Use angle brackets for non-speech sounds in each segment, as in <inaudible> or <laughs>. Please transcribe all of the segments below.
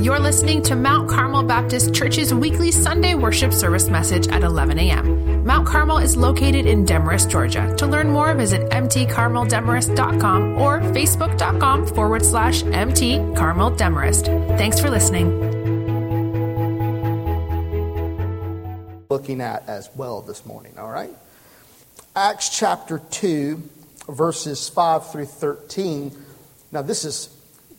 You're listening to Mount Carmel Baptist Church's weekly Sunday worship service message at 11 a.m. Mount Carmel is located in Demorest, Georgia. To learn more, visit mtcarmeldemorest.com or facebook.com forward slash mtcarmeldemorest. Thanks for listening. Looking at as well this morning, all right? Acts chapter 2, verses 5 through 13. Now, this is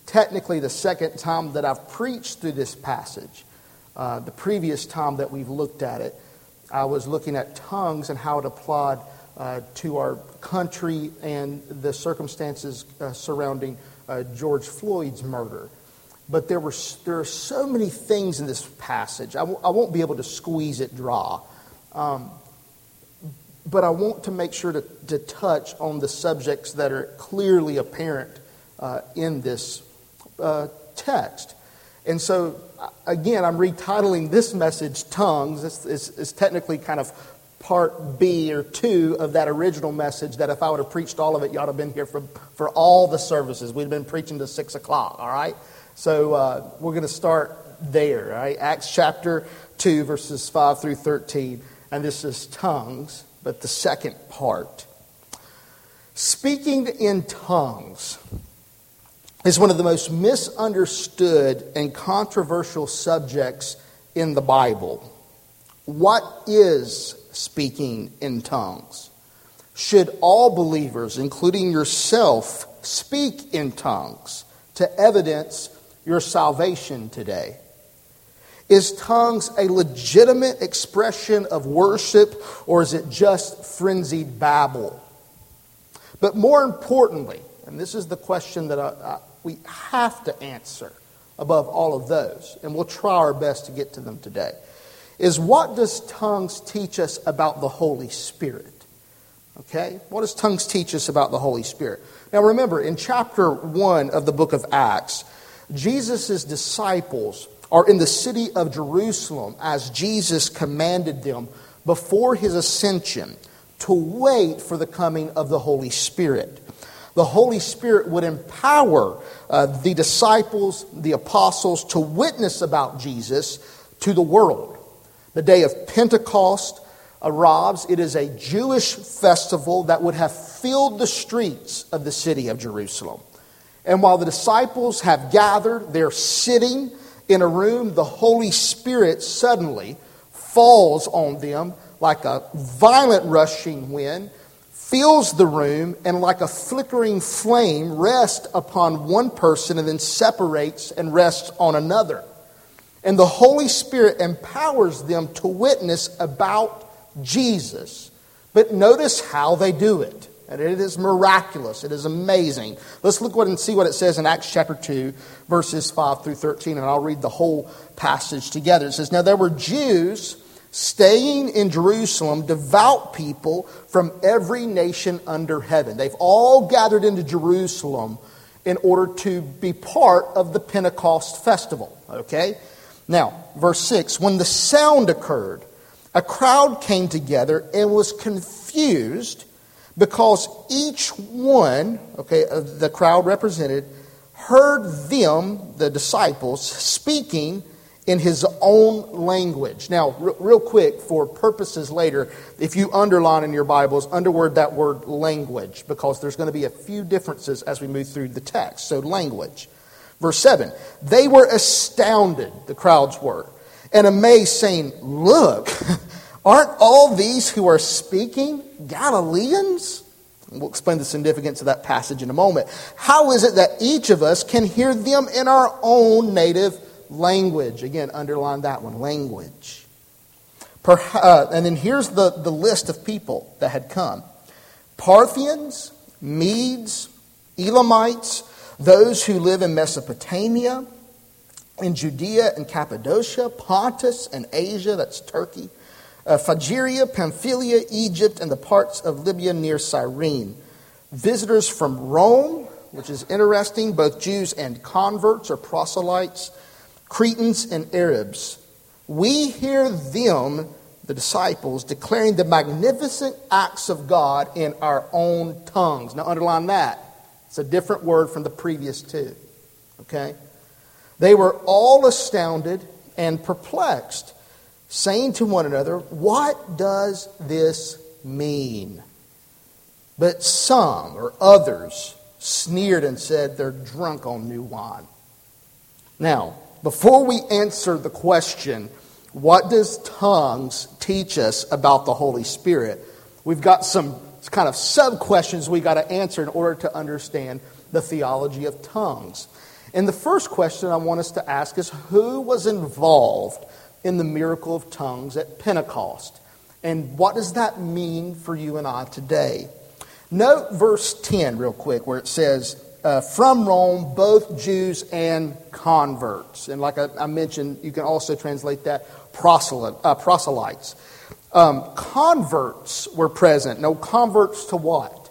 technically the second time that I've preached through this passage. Uh, the previous time that we've looked at it, I was looking at tongues and how it applied uh, to our country and the circumstances uh, surrounding uh, George Floyd's murder. But there, were, there are so many things in this passage. I w- I won't be able to squeeze it dry. Um, but I want to make sure to, to touch on the subjects that are clearly apparent uh, in this uh, text. And so, again, I'm retitling this message Tongues. This is, technically kind of part B or two of that original message that if I would have preached all of it, you ought to have been here for, for all the services. We'd have been preaching to 6 o'clock, all right? So uh, we're going to start there, all right? Acts chapter 2, verses 5 through 13. And this is tongues, but the second part. Speaking in tongues is one of the most misunderstood and controversial subjects in the Bible. What is speaking in tongues? Should all believers, including yourself, speak in tongues to evidence your salvation today? Is tongues a legitimate expression of worship or is it just frenzied babble? But more importantly, and this is the question that I, we have to answer above all of those, and we'll try our best to get to them today, is what does tongues teach us about the Holy Spirit? Okay? What does tongues teach us about the Holy Spirit? Now remember, in chapter 1 of the book of Acts, Jesus' disciples are in the city of Jerusalem as Jesus commanded them before his ascension to wait for the coming of the Holy Spirit the Holy Spirit would empower uh, the disciples, the apostles, to witness about Jesus to the world. The day of Pentecost arrives. It is a Jewish festival that would have filled the streets of the city of Jerusalem. And while the disciples have gathered, they're sitting in a room, the Holy Spirit suddenly falls on them like a violent rushing wind fills the room and, like a flickering flame, rests upon one person and then separates and rests on another. And the Holy Spirit empowers them to witness about Jesus. But notice how they do it. And it is miraculous. It is amazing. Let's look what and see what it says in Acts chapter 2, verses 5 through 13, and I'll read the whole passage together. It says, Now there were Jews staying in Jerusalem, devout people from every nation under heaven. They've all gathered into Jerusalem in order to be part of the Pentecost festival. Okay? Now, verse 6 when the sound occurred, a crowd came together and was confused because each one, okay, of the crowd represented, heard them, the disciples, speaking in his own language. Now, r- real quick, for purposes later, if you underline in your Bibles, underword that word language, because there's going to be a few differences as we move through the text. So, language. Verse 7 They were astounded, the crowds were, and amazed, saying, Look, <laughs> aren't all these who are speaking Galileans? We'll explain the significance of that passage in a moment. How is it that each of us can hear them in our own native language. Again, underline that one language. Uh, and then here's the, the list of people that had come Parthians, Medes, Elamites, those who live in Mesopotamia, in Judea and Cappadocia, Pontus and Asia, that's Turkey, uh, Phrygia, Pamphylia, Egypt, and the parts of Libya near Cyrene. Visitors from Rome, which is interesting, both Jews and converts or proselytes Cretans, and Arabs. We hear them, the disciples, declaring the magnificent acts of God in our own tongues. Now, underline that. It's a different word from the previous two. Okay? They were all astounded and perplexed, saying to one another, What does this mean? But some or others sneered and said, They're drunk on new wine. Now, before we answer the question, what does tongues teach us about the Holy Spirit? We've got some kind of sub questions we got to answer in order to understand the theology of tongues. And the first question I want us to ask is who was involved in the miracle of tongues at Pentecost? And what does that mean for you and I today? Note verse 10 real quick where it says, uh, from Rome, both Jews and converts. And like I, I mentioned, you can also translate that proselyte, uh, proselytes. Um, converts were present. No, converts to what?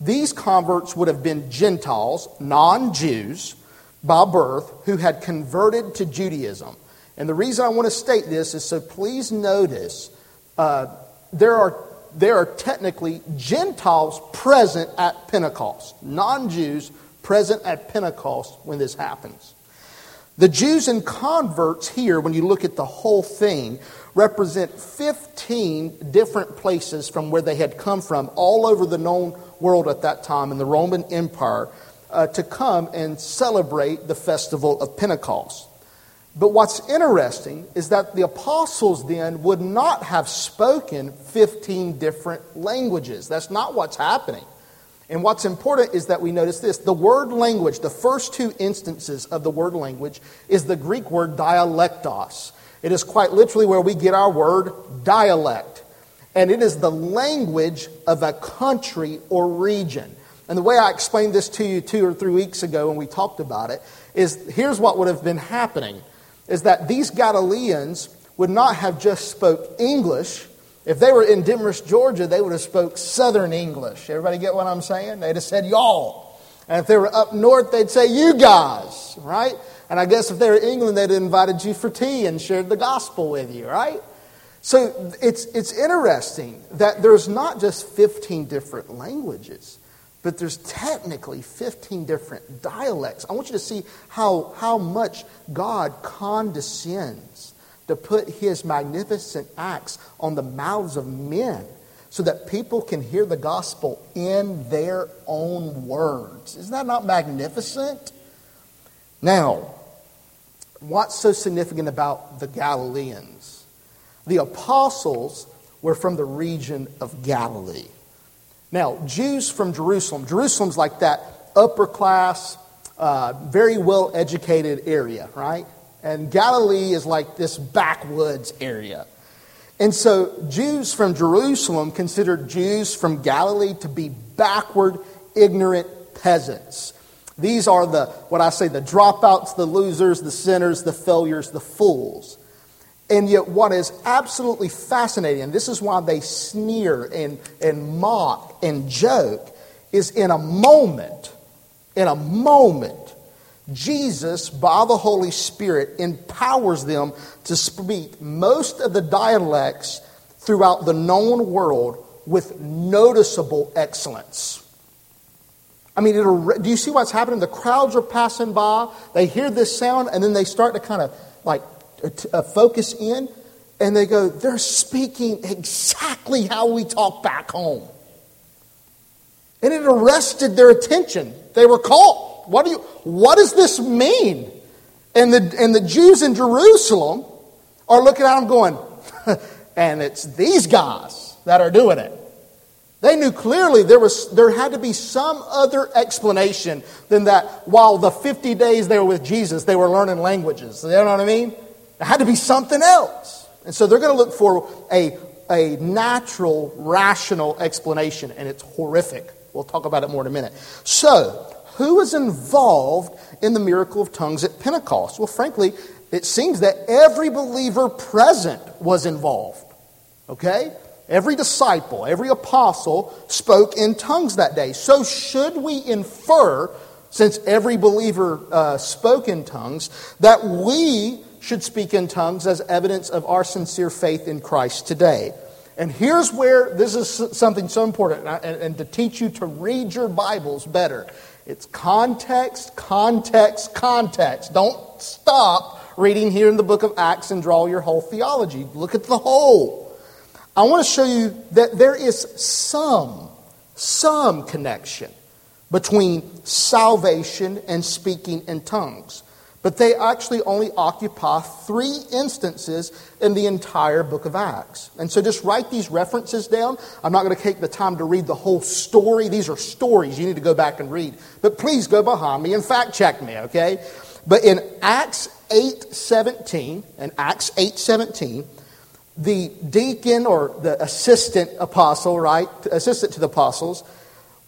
These converts would have been Gentiles, non Jews, by birth, who had converted to Judaism. And the reason I want to state this is so please notice uh, there, are, there are technically Gentiles present at Pentecost, non Jews present at Pentecost when this happens. The Jews and converts here, when you look at the whole thing, represent 15 different places from where they had come from, all over the known world at that time in the Roman Empire, uh, to come and celebrate the festival of Pentecost. But what's interesting is that the apostles then would not have spoken 15 different languages. That's not what's happening. And what's important is that we notice this the word language, the first two instances of the word language, is the Greek word dialectos. It is quite literally where we get our word dialect. And it is the language of a country or region. And the way I explained this to you two or three weeks ago when we talked about it is here's what would have been happening is that these Galileans would not have just spoke English, if they were in Demorest, Georgia, they would have spoke Southern English. Everybody get what I'm saying? They'd have said y'all. And if they were up north, they'd say you guys, right? And I guess if they were in England, they'd have invited you for tea and shared the gospel with you, right? So it's, it's interesting that there's not just 15 different languages, but there's technically 15 different dialects. I want you to see how, how much God condescends to put his magnificent acts on the mouths of men so that people can hear the gospel in their own words. Isn't that not magnificent? Now, what's so significant about the Galileans? The apostles were from the region of Galilee. Now, Jews from Jerusalem, Jerusalem's like that upper class, uh, very well educated area, right? And Galilee is like this backwoods area. And so Jews from Jerusalem considered Jews from Galilee to be backward, ignorant peasants. These are the, what I say, the dropouts, the losers, the sinners, the failures, the fools. And yet, what is absolutely fascinating, and this is why they sneer and, and mock and joke, is in a moment, in a moment, Jesus, by the Holy Spirit, empowers them to speak most of the dialects throughout the known world with noticeable excellence. I mean, do you see what's happening? The crowds are passing by, they hear this sound, and then they start to kind of like uh, focus in, and they go, they're speaking exactly how we talk back home. And it arrested their attention. They were caught. What, do you, what does this mean? And the, and the Jews in Jerusalem are looking at them going, <laughs> and it's these guys that are doing it. They knew clearly there, was, there had to be some other explanation than that while the 50 days they were with Jesus, they were learning languages. You know what I mean? There had to be something else. And so they're going to look for a, a natural, rational explanation, and it's horrific. We'll talk about it more in a minute. So, who was involved in the miracle of tongues at Pentecost? Well, frankly, it seems that every believer present was involved. Okay? Every disciple, every apostle spoke in tongues that day. So, should we infer, since every believer uh, spoke in tongues, that we should speak in tongues as evidence of our sincere faith in Christ today? And here's where this is something so important, and, and to teach you to read your Bibles better It's context, context, context. Don't stop reading here in the book of Acts and draw your whole theology. Look at the whole. I want to show you that there is some, some connection between salvation and speaking in tongues. But they actually only occupy three instances in the entire book of Acts. And so just write these references down. I'm not going to take the time to read the whole story. These are stories you need to go back and read. But please go behind me and fact check me, okay? But in Acts 8:17, in Acts 8:17, the deacon or the assistant apostle, right? Assistant to the apostles,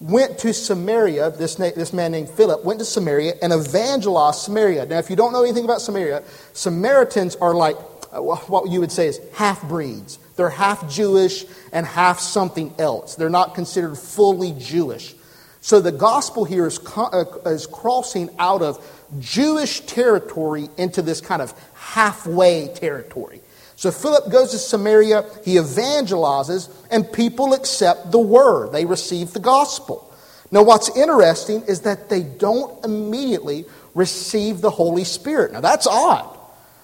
went to Samaria, this, na- this man named Philip went to Samaria and evangelized Samaria. Now, if you don't know anything about Samaria, Samaritans are like uh, what you would say is half breeds. They're half Jewish and half something else. They're not considered fully Jewish. So the gospel here is, uh, is crossing out of Jewish territory into this kind of halfway territory. So Philip goes to Samaria, he evangelizes, and people accept the word. They receive the gospel. Now, what's interesting is that they don't immediately receive the Holy Spirit. Now, that's odd.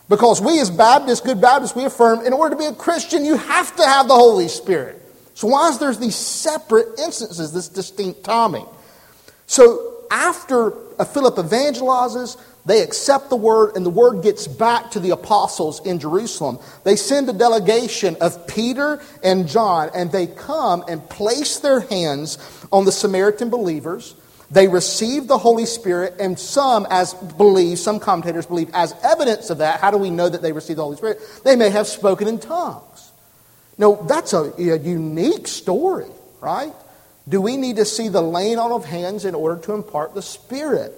Because we as Baptists, good Baptists, we affirm in order to be a Christian, you have to have the Holy Spirit. So why is there these separate instances, this distinct timing? So after Philip evangelizes, they accept the word, and the word gets back to the apostles in Jerusalem. They send a delegation of Peter and John, and they come and place their hands on the Samaritan believers. They receive the Holy Spirit, and some, as believe, some commentators believe, as evidence of that, how do we know that they received the Holy Spirit? They may have spoken in tongues. Now, that's a, a unique story, right? Do we need to see the laying on of hands in order to impart the Spirit?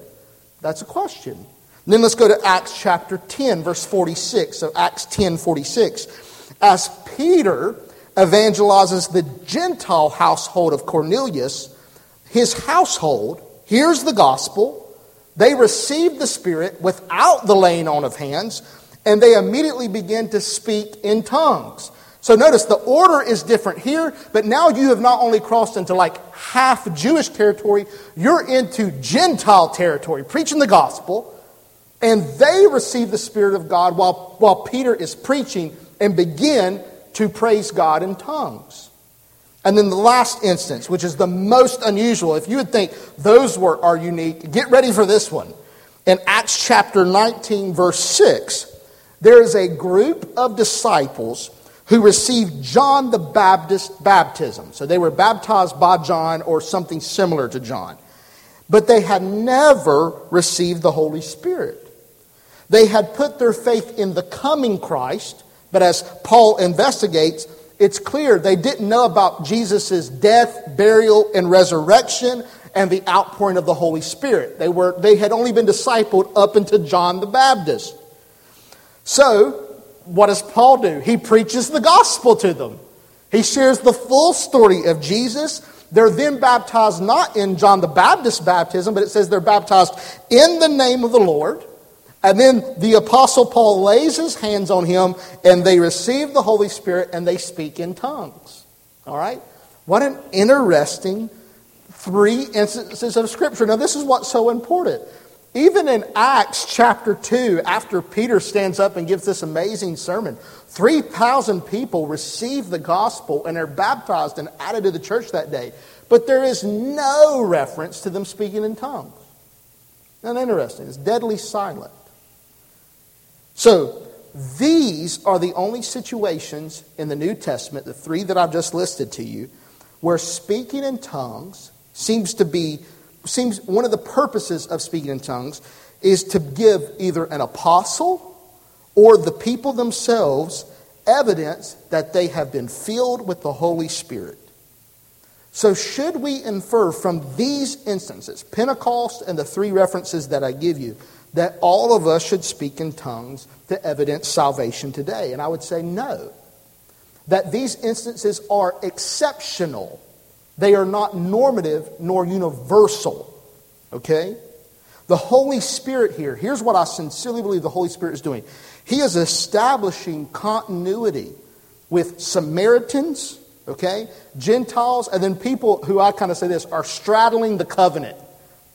That's a question. Then let's go to Acts chapter 10, verse 46. So Acts 10, 46. As Peter evangelizes the Gentile household of Cornelius, his household hears the gospel, they receive the Spirit without the laying on of hands, and they immediately begin to speak in tongues. So notice the order is different here, but now you have not only crossed into like half Jewish territory, you're into Gentile territory, preaching the gospel. And they receive the Spirit of God while, while Peter is preaching and begin to praise God in tongues. And then the last instance, which is the most unusual, if you would think those were, are unique, get ready for this one. In Acts chapter 19, verse 6, there is a group of disciples who received John the Baptist baptism. So they were baptized by John or something similar to John. But they had never received the Holy Spirit. They had put their faith in the coming Christ, but as Paul investigates, it's clear they didn't know about Jesus' death, burial, and resurrection and the outpouring of the Holy Spirit. They, were, they had only been discipled up into John the Baptist. So, what does Paul do? He preaches the gospel to them. He shares the full story of Jesus. They're then baptized not in John the Baptist baptism, but it says they're baptized in the name of the Lord. And then the Apostle Paul lays his hands on him, and they receive the Holy Spirit and they speak in tongues. All right? What an interesting three instances of Scripture. Now, this is what's so important. Even in Acts chapter 2, after Peter stands up and gives this amazing sermon, 3,000 people receive the gospel and are baptized and added to the church that day. But there is no reference to them speaking in tongues. That interesting? It's deadly silent. So, these are the only situations in the New Testament, the three that I've just listed to you, where speaking in tongues seems to be, seems one of the purposes of speaking in tongues is to give either an apostle or the people themselves evidence that they have been filled with the Holy Spirit. So, should we infer from these instances, Pentecost and the three references that I give you, that all of us should speak in tongues to evidence salvation today? And I would say no. That these instances are exceptional, they are not normative nor universal. Okay? The Holy Spirit here, here's what I sincerely believe the Holy Spirit is doing. He is establishing continuity with Samaritans, okay, Gentiles, and then people who I kind of say this are straddling the covenant.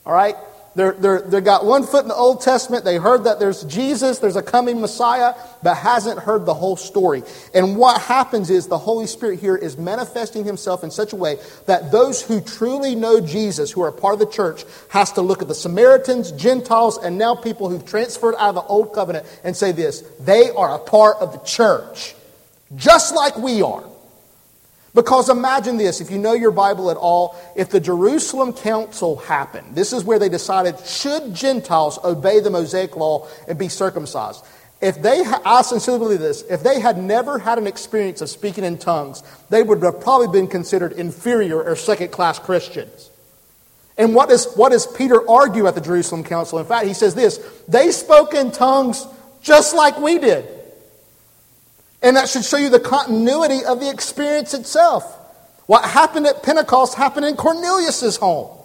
All right? They're, they're, they got one foot in the Old Testament. They heard that there's Jesus, there's a coming Messiah, but hasn't heard the whole story. And what happens is the Holy Spirit here is manifesting himself in such a way that those who truly know Jesus, who are part of the church, has to look at the Samaritans, Gentiles, and now people who've transferred out of the Old Covenant and say this they are a part of the church, just like we are. Because imagine this, if you know your Bible at all, if the Jerusalem Council happened, this is where they decided should Gentiles obey the Mosaic law and be circumcised. If they, I sincerely believe this, if they had never had an experience of speaking in tongues, they would have probably been considered inferior or second class Christians. And what does, what does Peter argue at the Jerusalem Council? In fact, he says this they spoke in tongues just like we did. And that should show you the continuity of the experience itself. What happened at Pentecost happened in Cornelius' home.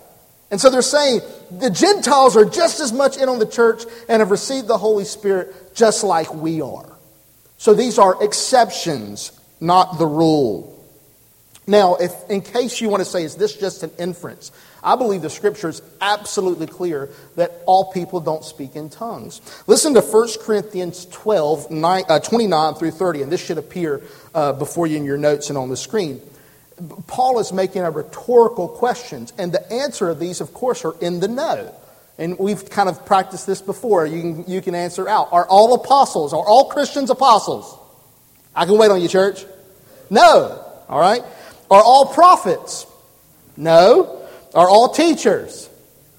And so they're saying the Gentiles are just as much in on the church and have received the Holy Spirit just like we are. So these are exceptions, not the rule. Now, if in case you want to say, is this just an inference? I believe the scripture is absolutely clear that all people don't speak in tongues. Listen to 1 Corinthians 12, 9, uh, 29 through 30, and this should appear uh, before you in your notes and on the screen. Paul is making a rhetorical questions, and the answer of these, of course, are in the no. And we've kind of practiced this before. You can, you can answer out. Are all apostles, are all Christians apostles? I can wait on you, church. No. All right. Are all prophets? No. Are all teachers?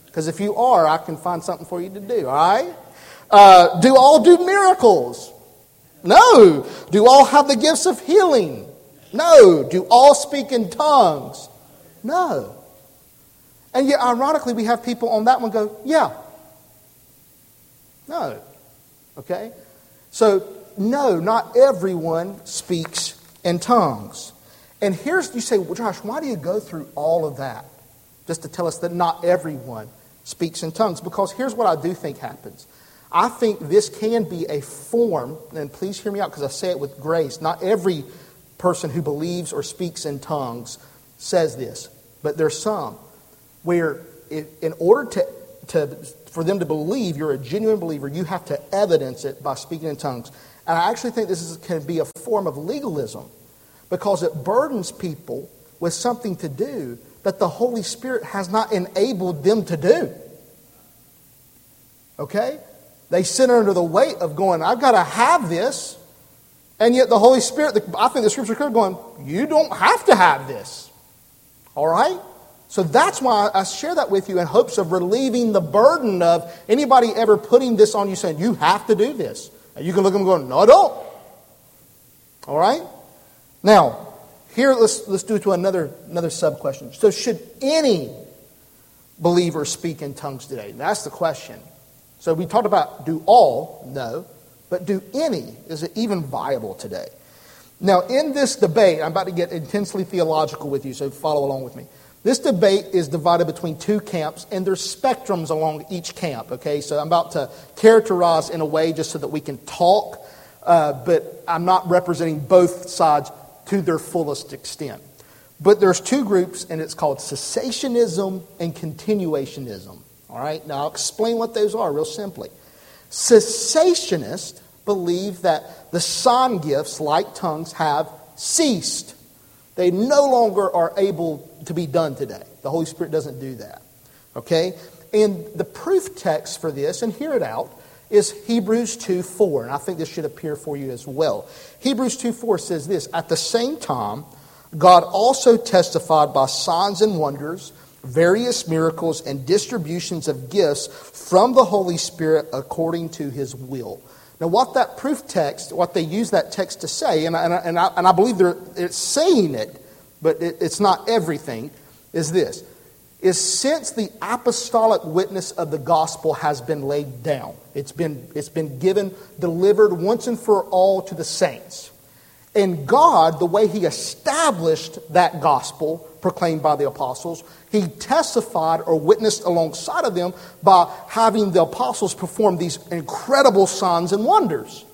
Because if you are, I can find something for you to do, all right? Uh, do all do miracles? No. Do all have the gifts of healing? No. Do all speak in tongues? No. And yet, ironically, we have people on that one go, yeah. No. Okay? So, no, not everyone speaks in tongues. And here's, you say, well, Josh, why do you go through all of that? Just to tell us that not everyone speaks in tongues. Because here's what I do think happens. I think this can be a form, and please hear me out because I say it with grace. Not every person who believes or speaks in tongues says this, but there's some where, in order to, to, for them to believe you're a genuine believer, you have to evidence it by speaking in tongues. And I actually think this is, can be a form of legalism because it burdens people with something to do that the Holy Spirit has not enabled them to do. Okay? They sit under the weight of going, I've got to have this. And yet the Holy Spirit, I think the scripture could going, you don't have to have this. All right? So that's why I share that with you in hopes of relieving the burden of anybody ever putting this on you saying, you have to do this. And you can look at them going, no, I don't. All right? Now, here, let's, let's do it to another, another sub question. So, should any believer speak in tongues today? That's the question. So, we talked about do all? No. But do any? Is it even viable today? Now, in this debate, I'm about to get intensely theological with you, so follow along with me. This debate is divided between two camps, and there's spectrums along each camp, okay? So I'm about to characterize in a way just so that we can talk, uh, but I'm not representing both sides to their fullest extent. But there's two groups, and it's called cessationism and continuationism. All right, now I'll explain what those are real simply. Cessationists believe that the sign gifts, like tongues, have ceased. They no longer are able to be done today. The Holy Spirit doesn't do that. Okay? And the proof text for this, and hear it out, is Hebrews 2 4. And I think this should appear for you as well. Hebrews 2 4 says this At the same time, God also testified by signs and wonders, various miracles, and distributions of gifts from the Holy Spirit according to his will. Now, what that proof text, what they use that text to say, and I, and I, and I, believe it's saying it, but it, it's not everything, is this is since the apostolic witness of the gospel has been laid down, it's been, it's been given, delivered once and for all to the saints. And God, the way He established that gospel proclaimed by the apostles, He testified or witnessed alongside of them by having the apostles perform these incredible signs and wonders.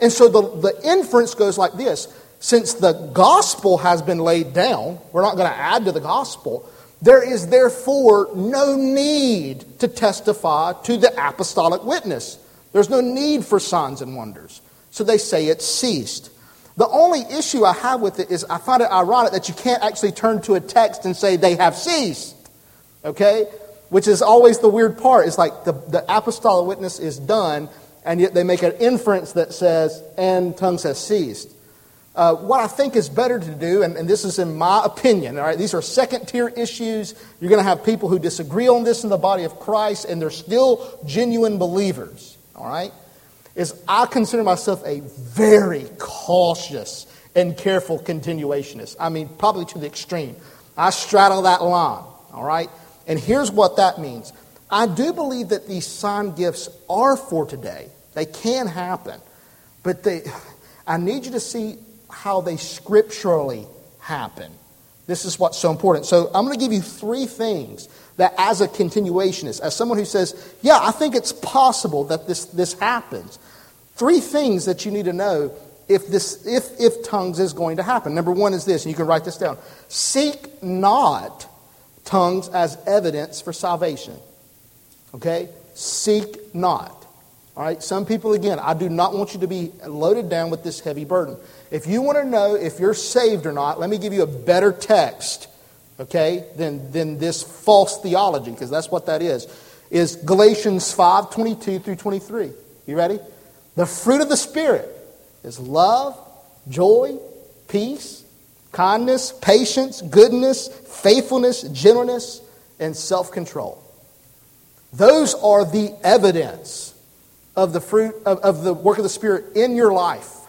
And so the, the inference goes like this since the gospel has been laid down, we're not going to add to the gospel There is therefore no need to testify to the apostolic witness. There's no need for signs and wonders. So they say it ceased. The only issue I have with it is I find it ironic that you can't actually turn to a text and say they have ceased. Okay? Which is always the weird part. It's like the, the apostolic witness is done, and yet they make an inference that says, and tongues has ceased. Uh, what I think is better to do, and, and, this is in my opinion, all right, these are second tier issues. You're going to have people who disagree on this in the body of Christ, and they're still genuine believers, all right? Is I consider myself a very cautious and careful continuationist. I mean, probably to the extreme. I straddle that line, all right? And here's what that means I do believe that these sign gifts are for today, they can happen, but they. <sighs> I need you to see how they scripturally happen. This is what's so important. So I'm going to give you three things that, as a continuationist, as someone who says, Yeah, I think it's possible that this, this happens, three things that you need to know if, this, if, if tongues is going to happen. Number one is this, and you can write this down seek not tongues as evidence for salvation. Okay? Seek not. All right? Some people, again, I do not want you to be loaded down with this heavy burden. If you want to know if you're saved or not, let me give you a better text, okay, than, than this false theology, because that's what that is, is Galatians 5 22 through 23. You ready? The fruit of the Spirit is love, joy, peace, kindness, patience, goodness, faithfulness, gentleness, and self control. Those are the evidence of the fruit of, of the work of the Spirit in your life.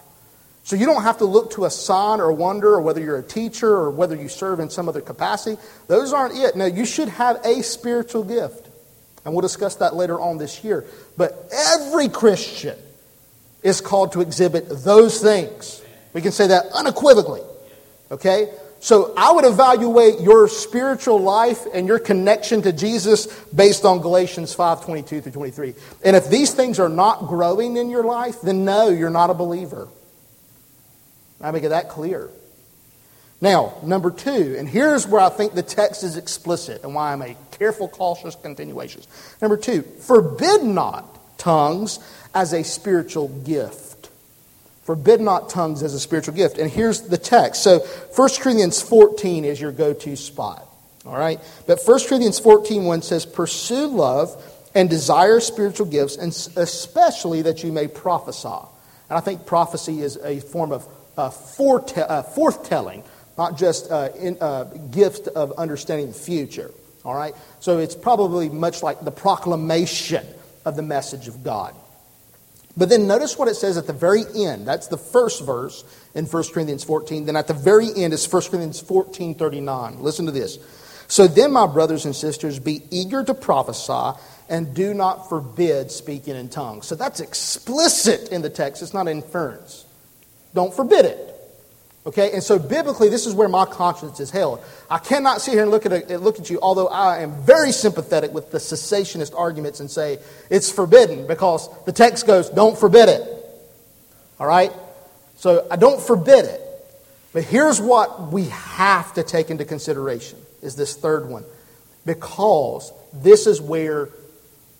So you don't have to look to a sign or wonder or whether you're a teacher or whether you serve in some other capacity. Those aren't it. Now, you should have a spiritual gift. And we'll discuss that later on this year. But every Christian is called to exhibit those things. We can say that unequivocally. Okay? So I would evaluate your spiritual life and your connection to Jesus based on Galatians 5 22 through 23. And if these things are not growing in your life, then no, you're not a believer. I make it that clear. Now, number two, and here's where I think the text is explicit and why I'm a careful, cautious continuation. Number two, forbid not tongues as a spiritual gift. Forbid not tongues as a spiritual gift. And here's the text. So 1 Corinthians 14 is your go to spot. All right? But 1 Corinthians 14 1 says, Pursue love and desire spiritual gifts, and especially that you may prophesy. And I think prophecy is a form of uh, forete- uh, forthtelling, not just uh, in, gift of understanding the future. All right? So it's probably much like the proclamation of the message of God. But then notice what it says at the very end. That's the first verse in 1 Corinthians 14. Then at the very end is 1 Corinthians 14 39. Listen to this. So then, my brothers and sisters, be eager to prophesy and do not forbid speaking in tongues. So that's explicit in the text, it's not inference. Don't forbid it. Okay, and so biblically, this is where my conscience is held. I cannot sit here and look at, a, look at you, although I am very sympathetic with the cessationist arguments and say it's forbidden because the text goes, don't forbid it. All right? So I don't forbid it. But here's what we have to take into consideration is this third one. Because this is where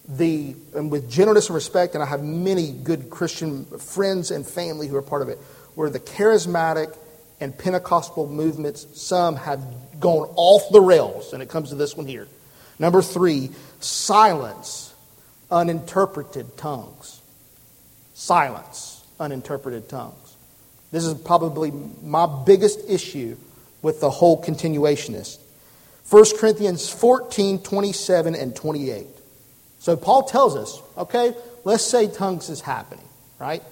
the, and with gentleness and respect, and I have many good Christian friends and family who are part of it where the charismatic and Pentecostal movements, some have gone off the rails, and it comes to this one here. Number three, silence uninterpreted tongues. Silence uninterpreted tongues. This is probably my biggest issue with the whole continuationist. 1 Corinthians 14, 27, and 28. So Paul tells us, okay, let's say tongues is happening, right?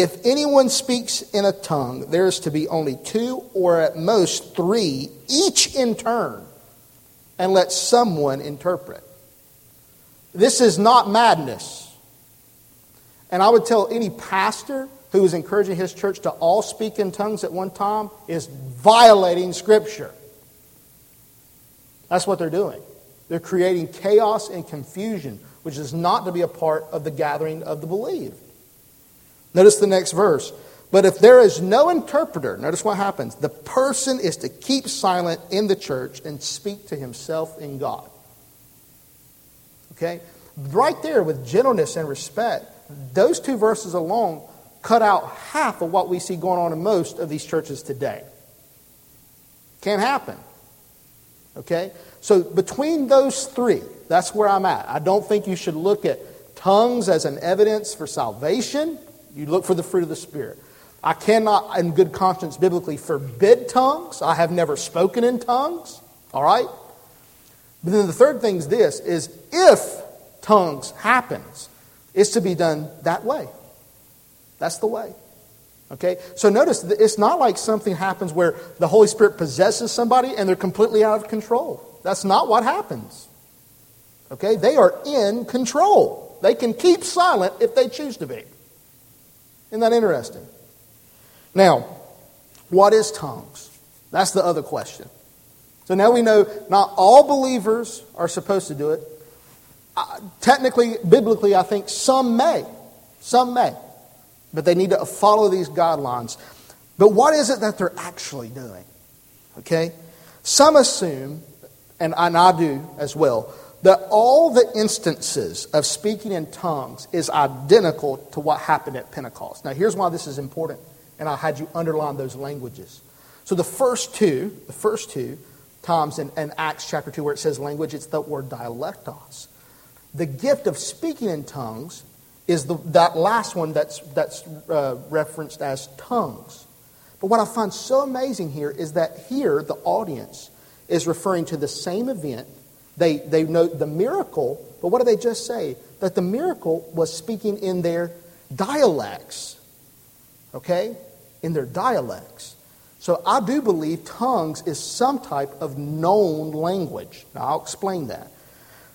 If anyone speaks in a tongue, there is to be only two or at most three, each in turn, and let someone interpret. This is not madness. And I would tell any pastor who is encouraging his church to all speak in tongues at one time is violating Scripture. That's what they're doing. They're creating chaos and confusion, which is not to be a part of the gathering of the believed. Notice the next verse. But if there is no interpreter, notice what happens. The person is to keep silent in the church and speak to himself in God. Okay? Right there, with gentleness and respect, those two verses alone cut out half of what we see going on in most of these churches today. Can't happen. Okay? So between those three, that's where I'm at. I don't think you should look at tongues as an evidence for salvation. You look for the fruit of the Spirit. I cannot, in good conscience, biblically forbid tongues. I have never spoken in tongues. All right? But then the third thing is this is if tongues happens, it's to be done that way. That's the way. Okay? So notice, it's not like something happens where the Holy Spirit possesses somebody and they're completely out of control. That's not what happens. Okay? They are in control. They can keep silent if they choose to be. Isn't that interesting? Now, what is tongues? That's the other question. So now we know not all believers are supposed to do it. Uh, technically, biblically, I think some may. Some may. But they need to follow these guidelines. But what is it that they're actually doing? Okay? Some assume, and I do as well, that all the instances of speaking in tongues is identical to what happened at Pentecost. Now, here's why this is important, and I had you underline those languages. So, the first two, the first two times in, in Acts chapter 2 where it says language, it's the word dialectos. The gift of speaking in tongues is the, that last one that's, that's uh, referenced as tongues. But what I find so amazing here is that here the audience is referring to the same event. They, they note the miracle, but what do they just say? That the miracle was speaking in their dialects. Okay? In their dialects. So I do believe tongues is some type of known language. Now I'll explain that.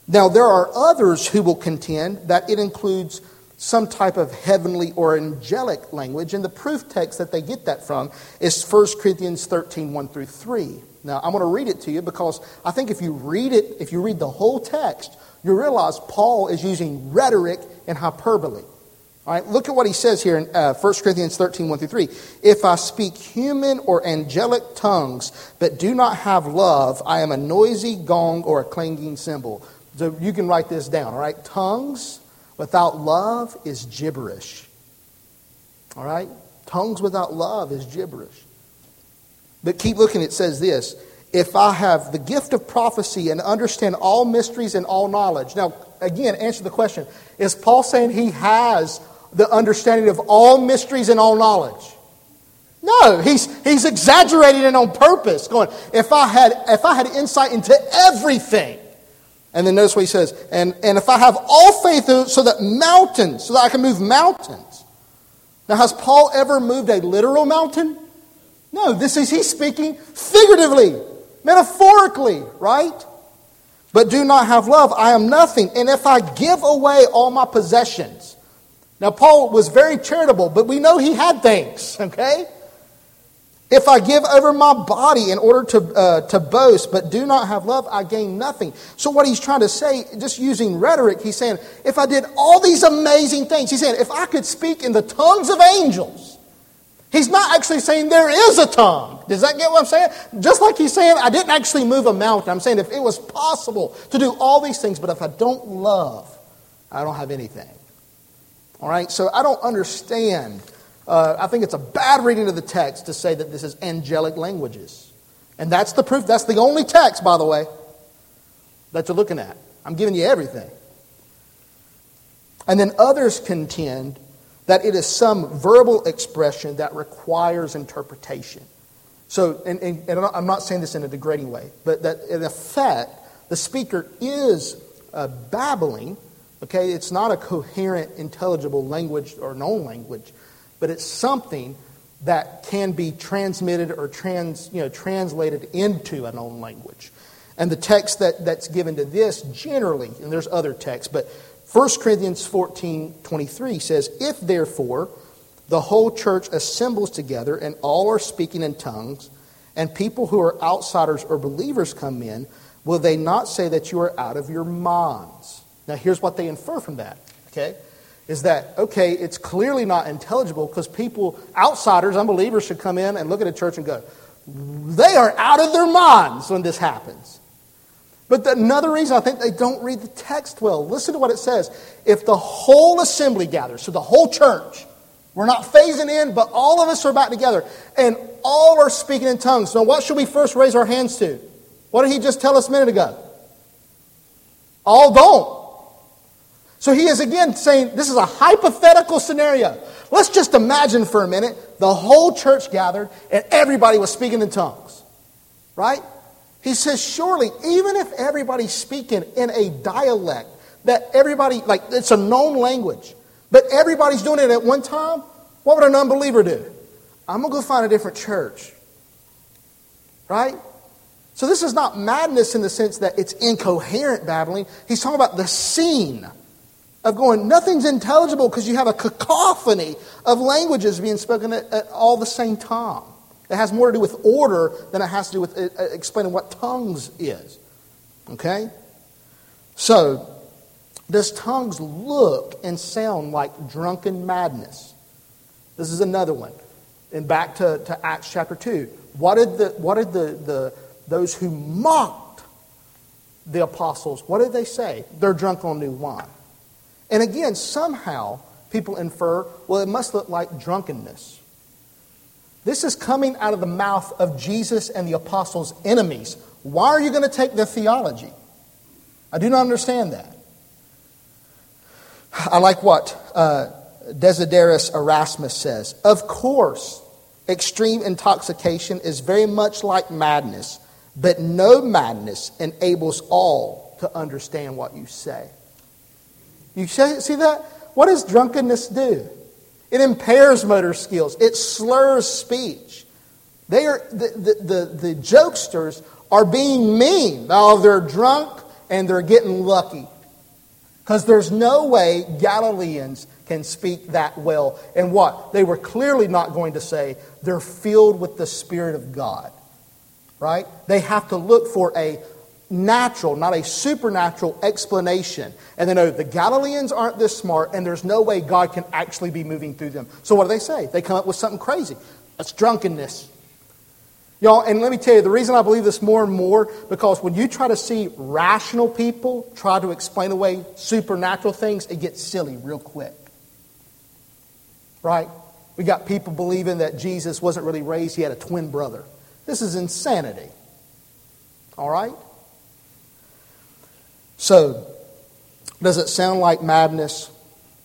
Now there are others who will contend that it includes some type of heavenly or angelic language. And the proof text that they get that from is 1 Corinthians 13 1 through 3. Now, I'm going to read it to you because I think if you read it, if you read the whole text, you realize Paul is using rhetoric and hyperbole. All right, look at what he says here in uh, 1 Corinthians 13 1 through 3. If I speak human or angelic tongues, but do not have love, I am a noisy gong or a clanging cymbal. So you can write this down, all right? Tongues without love is gibberish. All right? Tongues without love is gibberish. But keep looking, it says this If I have the gift of prophecy and understand all mysteries and all knowledge. Now, again, answer the question Is Paul saying he has the understanding of all mysteries and all knowledge? No, he's, he's exaggerating it on purpose, going, if I, had, if I had insight into everything, and then notice what he says, and, and if I have all faith so that mountains, so that I can move mountains. Now, has Paul ever moved a literal mountain? No, this is he's speaking figuratively, metaphorically, right? But do not have love, I am nothing. And if I give away all my possessions. Now, Paul was very charitable, but we know he had things, <laughs> okay? If I give over my body in order to, uh, to boast, but do not have love, I gain nothing. So, what he's trying to say, just using rhetoric, he's saying, if I did all these amazing things, he's saying, if I could speak in the tongues of angels, he's not actually saying there is a tongue. Does that get what I'm saying? Just like he's saying, I didn't actually move a mountain. I'm saying, if it was possible to do all these things, but if I don't love, I don't have anything. All right? So, I don't understand uh, I think it's a bad reading of the text to say that this is angelic languages. And that's the proof. That's the only text, by the way, that you're looking at. I'm giving you everything. And then others contend that it is some verbal expression that requires interpretation. So, and, and, and I'm not saying this in a degrading way, but that in effect, the speaker is uh, babbling, okay? It's not a coherent, intelligible language or known language but it's something that can be transmitted or trans, you know, translated into a known language. And the text that, that's given to this generally, and there's other texts, but 1 Corinthians 14 23 says, If therefore the whole church assembles together and all are speaking in tongues, and people who are outsiders or believers come in, will they not say that you are out of your minds? Now, here's what they infer from that, okay? is that, okay, it's clearly not intelligible because people, outsiders, unbelievers, should come in and look at a church and go, they are out of their minds when this happens. But the, another reason I think they don't read the text well, listen to what it says. If the whole assembly gathers, so the whole church, we're not phasing in, but all of us are back together, and all are speaking in tongues. Now, what should we first raise our hands to? What did he just tell us a minute ago? All don't. So he is again saying this is a hypothetical scenario. Let's just imagine for a minute the whole church gathered and everybody was speaking in tongues. Right? He says, surely, even if everybody's speaking in a dialect that everybody, like it's a known language, but everybody's doing it at one time, what would an unbeliever do? I'm going to go find a different church. Right? So this is not madness in the sense that it's incoherent babbling. He's talking about the scene of going, nothing's intelligible because you have a cacophony of languages being spoken at, at, all the same time. It has more to do with order than it has to do with uh, uh, explaining what tongues is. Okay? So, does tongues look and sound like drunken madness? This is another one. And back to, to Acts chapter 2. What did, the, what did the, the, those who mocked the apostles, what did they say? They're drunk on new wine. And again, somehow people infer, well, it must look like drunkenness. This is coming out of the mouth of Jesus and the apostles' enemies. Why are you going to take their theology? I do not understand that. I like what uh, Desiderius Erasmus says. Of course, extreme intoxication is very much like madness, but no madness enables all to understand what you say. You see that? What does drunkenness do? It impairs motor skills. It slurs speech. They are the, the, the, the jokesters are being mean. Oh, they're drunk and they're getting lucky. Because there's no way Galileans can speak that well. And what? They were clearly not going to say they're filled with the Spirit of God. Right? They have to look for a natural, not a supernatural explanation. And they know the Galileans aren't this smart, and there's no way God can actually be moving through them. So what do they say? They come up with something crazy. That's drunkenness. Y'all, and let me tell you, the reason I believe this more and more, because when you try to see rational people try to explain away supernatural things, it gets silly real quick. Right? We got people believing that Jesus wasn't really raised, he had a twin brother. This is insanity. All right? So, does it sound like madness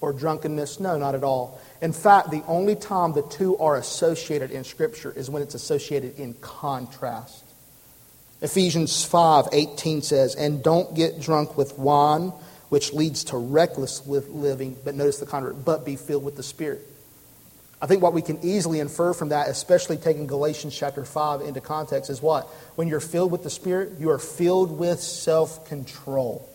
or drunkenness? No, not at all. In fact, the only time the two are associated in Scripture is when it's associated in contrast. Ephesians 5 18 says, And don't get drunk with wine, which leads to reckless living, but notice the contrary, but be filled with the Spirit. I think what we can easily infer from that, especially taking Galatians chapter 5 into context, is what? When you're filled with the Spirit, you are filled with self control,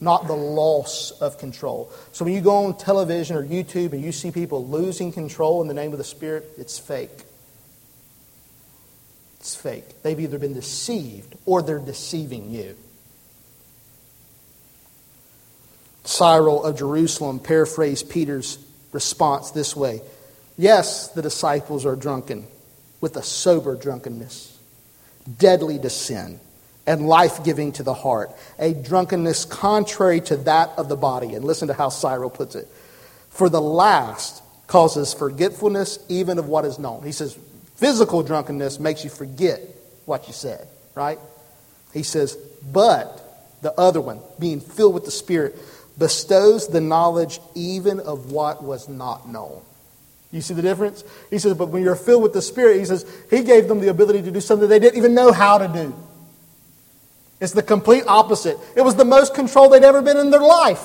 not the loss of control. So when you go on television or YouTube and you see people losing control in the name of the Spirit, it's fake. It's fake. They've either been deceived or they're deceiving you. Cyril of Jerusalem paraphrased Peter's response this way Yes, the disciples are drunken with a sober drunkenness, deadly to sin, and life giving to the heart, a drunkenness contrary to that of the body. And listen to how Cyril puts it. For the last causes forgetfulness even of what is known. He says, physical drunkenness makes you forget what you said, right? He says, but the other one, being filled with the Spirit, bestows the knowledge even of what was not known. You see the difference? He says, but when you're filled with the Spirit, he says, he gave them the ability to do something they didn't even know how to do. It's the complete opposite. It was the most controlled they'd ever been in their life.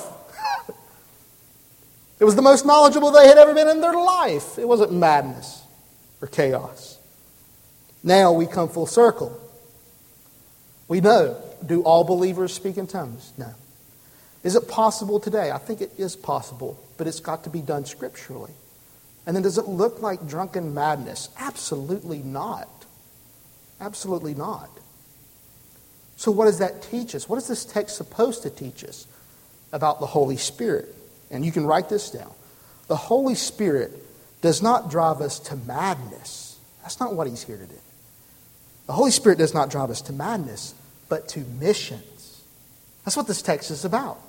<laughs> it was the most knowledgeable they had ever been in their life. It wasn't madness or chaos. Now we come full circle. We know. Do all believers speak in tongues? No. Is it possible today? I think it is possible, but it's got to be done scripturally. And then does it look like drunken madness? Absolutely not. Absolutely not. So, what does that teach us? What is this text supposed to teach us? about the Holy Spirit. And you can write this down. The Holy Spirit does not drive us to madness. That's not what He's here to do. The Holy Spirit does not drive us to madness, but to missions. That's what this text is about.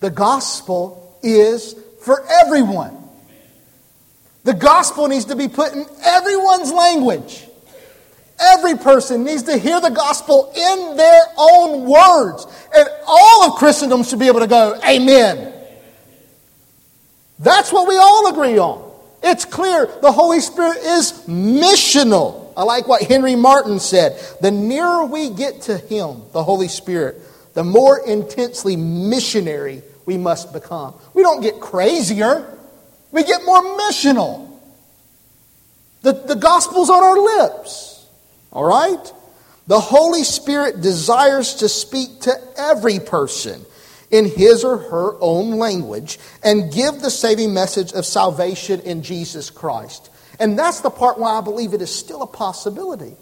The gospel is for everyone. The gospel needs to be put in everyone's language. Every person needs to hear the gospel in their own words. And all of Christendom should be able to go, Amen. That's what we all agree on. It's clear the Holy Spirit is missional. I like what Henry Martyn said. The nearer we get to Him, the Holy Spirit, the more intensely missionary we must become. We don't get crazier, we get more missional. The, the gospel's on our lips. All right? The Holy Spirit desires to speak to every person in his or her own language and give the saving message of salvation in Jesus Christ. And that's the part why I believe it is still a possibility.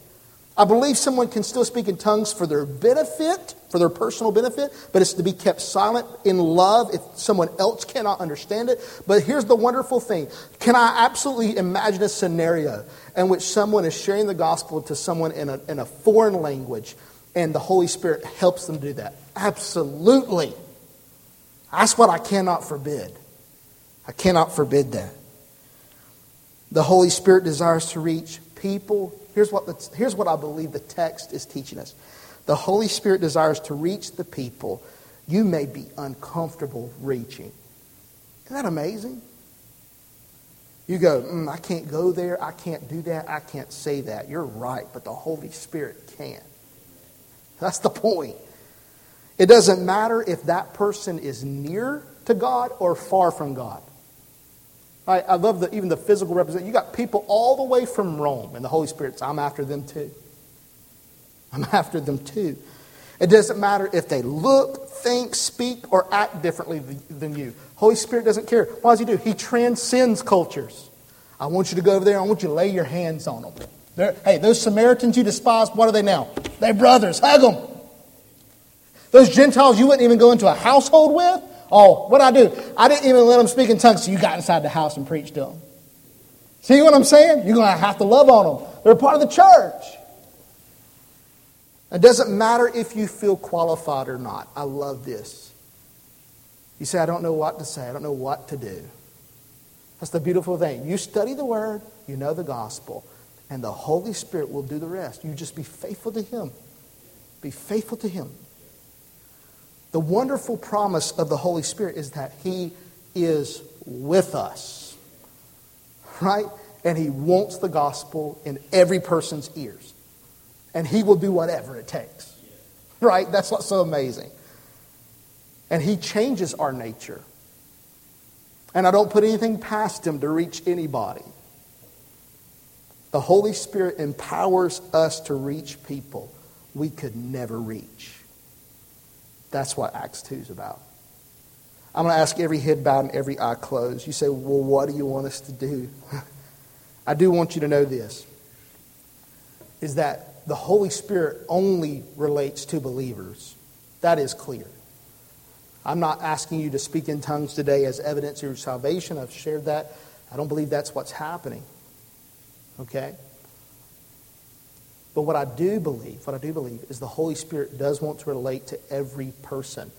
I believe someone can still speak in tongues for their benefit, for their personal benefit, but it's to be kept silent in love if someone else cannot understand it. But here's the wonderful thing can I absolutely imagine a scenario in which someone is sharing the gospel to someone in a, in a foreign language and the Holy Spirit helps them do that? Absolutely. That's what I cannot forbid. I cannot forbid that. The Holy Spirit desires to reach people Here's what, the, here's what I believe the text is teaching us the Holy Spirit desires to reach the people you may be uncomfortable reaching. Isn't that amazing? You go, mm, I can't go there, I can't do that, I can't say that. You're right, but the Holy Spirit can. That's the point. It doesn't matter if that person is near to God or far from God. I, I love the, even the physical representation. You got people all the way from Rome, and the Holy Spirit's, I'm after them too. I'm <laughs> after them too. It doesn't matter if they look, think, speak, or act differently than you. Holy Spirit doesn't care. What does He do? He transcends cultures. I want you to go over there. I want you to lay your hands on them. They're, hey, those Samaritans you despised, what are they now? They're brothers. Hug them. Those Gentiles you wouldn't even go into a household with, Oh, what I do? I didn't even let them speak in tongues, so you got inside the house and preached to them. See what I'm saying? You're going to have to love on them. They're part of the church. It doesn't matter if you feel qualified or not. I love this. You say, I don't know what to say, I don't know what to do. That's the beautiful thing. You study the Word, you know the gospel, and the Holy Spirit will do the rest. You just be faithful to Him. Be faithful to Him. The wonderful promise of the Holy Spirit is that He is with us, right? And He wants the gospel in every person's ears. And He will do whatever it takes, right? That's what's so amazing. And He changes our nature. And I don't put anything past Him to reach anybody. The Holy Spirit empowers us to reach people we could never reach. That's what Acts 2 is about. I'm going to ask every head bowed and every eye closed. You say, well, what do you want us to do? <laughs> I do want you to know this is that the Holy Spirit only relates to believers. That is clear. I'm not asking you to speak in tongues today as evidence of your salvation. I've shared that. I don't believe that's what's happening. Okay? But what I do believe, what I do believe is the Holy Spirit does want to relate to every person,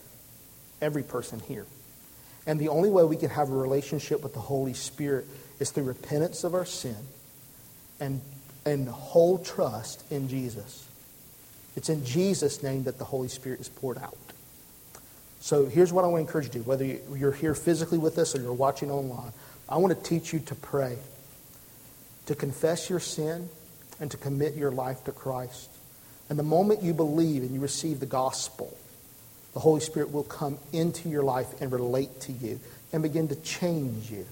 every person here. And the only way we can have a relationship with the Holy Spirit is through repentance of our sin and, and whole trust in Jesus. It's in Jesus' name that the Holy Spirit is poured out. So here's what I want to encourage you to do. Whether you're here physically with us or you're watching online, I want to teach you to pray, to confess your sin, and to commit your life to Christ. And the moment you believe and you receive the gospel, the Holy Spirit will come into your life and relate to you and begin to change you.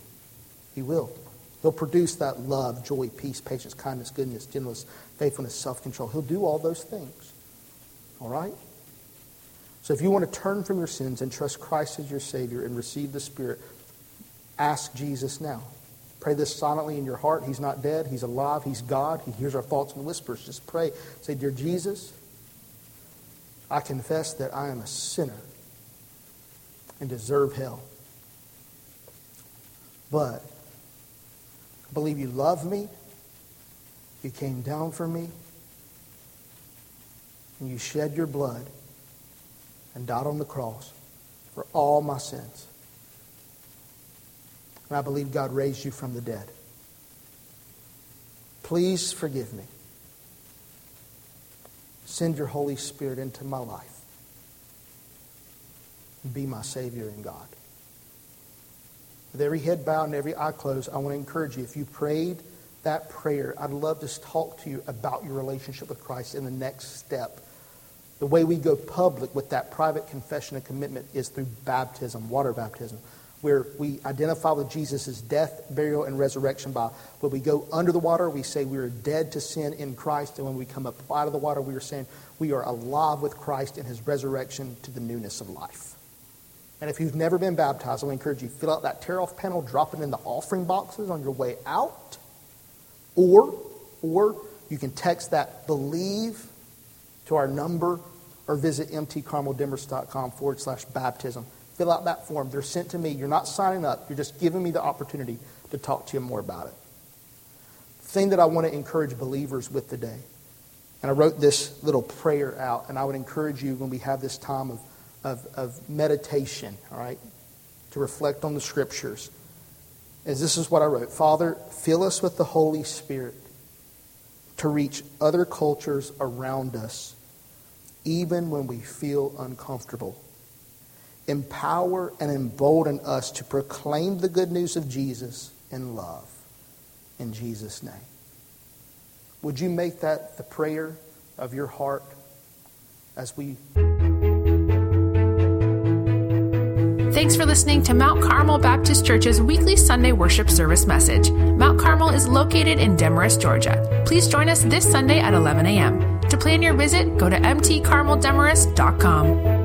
He will. He'll produce that love, joy, peace, patience, kindness, goodness, gentleness, faithfulness, self control. He'll do all those things. All right? So if you want to turn from your sins and trust Christ as your Savior and receive the Spirit, ask Jesus now. Pray this silently in your heart. He's not dead. He's alive. He's God. He hears our thoughts and whispers. Just pray. Say, Dear Jesus, I confess that I am a sinner and deserve hell. But I believe you love me. You came down for me. And you shed your blood and died on the cross for all my sins. And I believe God raised you from the dead. Please forgive me. Send your Holy Spirit into my life. Be my Savior and God. With every head bowed and every eye closed, I want to encourage you. If you prayed that prayer, I'd love to talk to you about your relationship with Christ in the next step. The way we go public with that private confession and commitment is through baptism, water baptism, where we identify with Jesus' death, burial, and resurrection by when we go under the water, we say we are dead to sin in Christ, and when we come up out of the water, we are saying we are alive with Christ in his resurrection to the newness of life. And if you've never been baptized, I encourage you fill out that tear off panel, drop it in the offering boxes on your way out. Or, or you can text that believe to our number or visit mtcarmeldemorest.com forward slash baptism. Fill out that form. They're sent to me. You're not signing up. You're just giving me the opportunity to talk to you more about it. The thing that I want to encourage believers with today, and I wrote this little prayer out, and I would encourage you when we have this time of of, of meditation, all right, to reflect on the scriptures, is this is what I wrote Father, fill us with the Holy Spirit to reach other cultures around us, even when we feel uncomfortable. Empower and embolden us to proclaim the good news of Jesus in love. In Jesus' name. Would you make that the prayer of your heart as we. Thanks for listening to Mount Carmel Baptist Church's weekly Sunday worship service message. Mount Carmel is located in Demorest, Georgia. Please join us this Sunday at 11 a.m. To plan your visit, go to mtcarmeldemorest.com.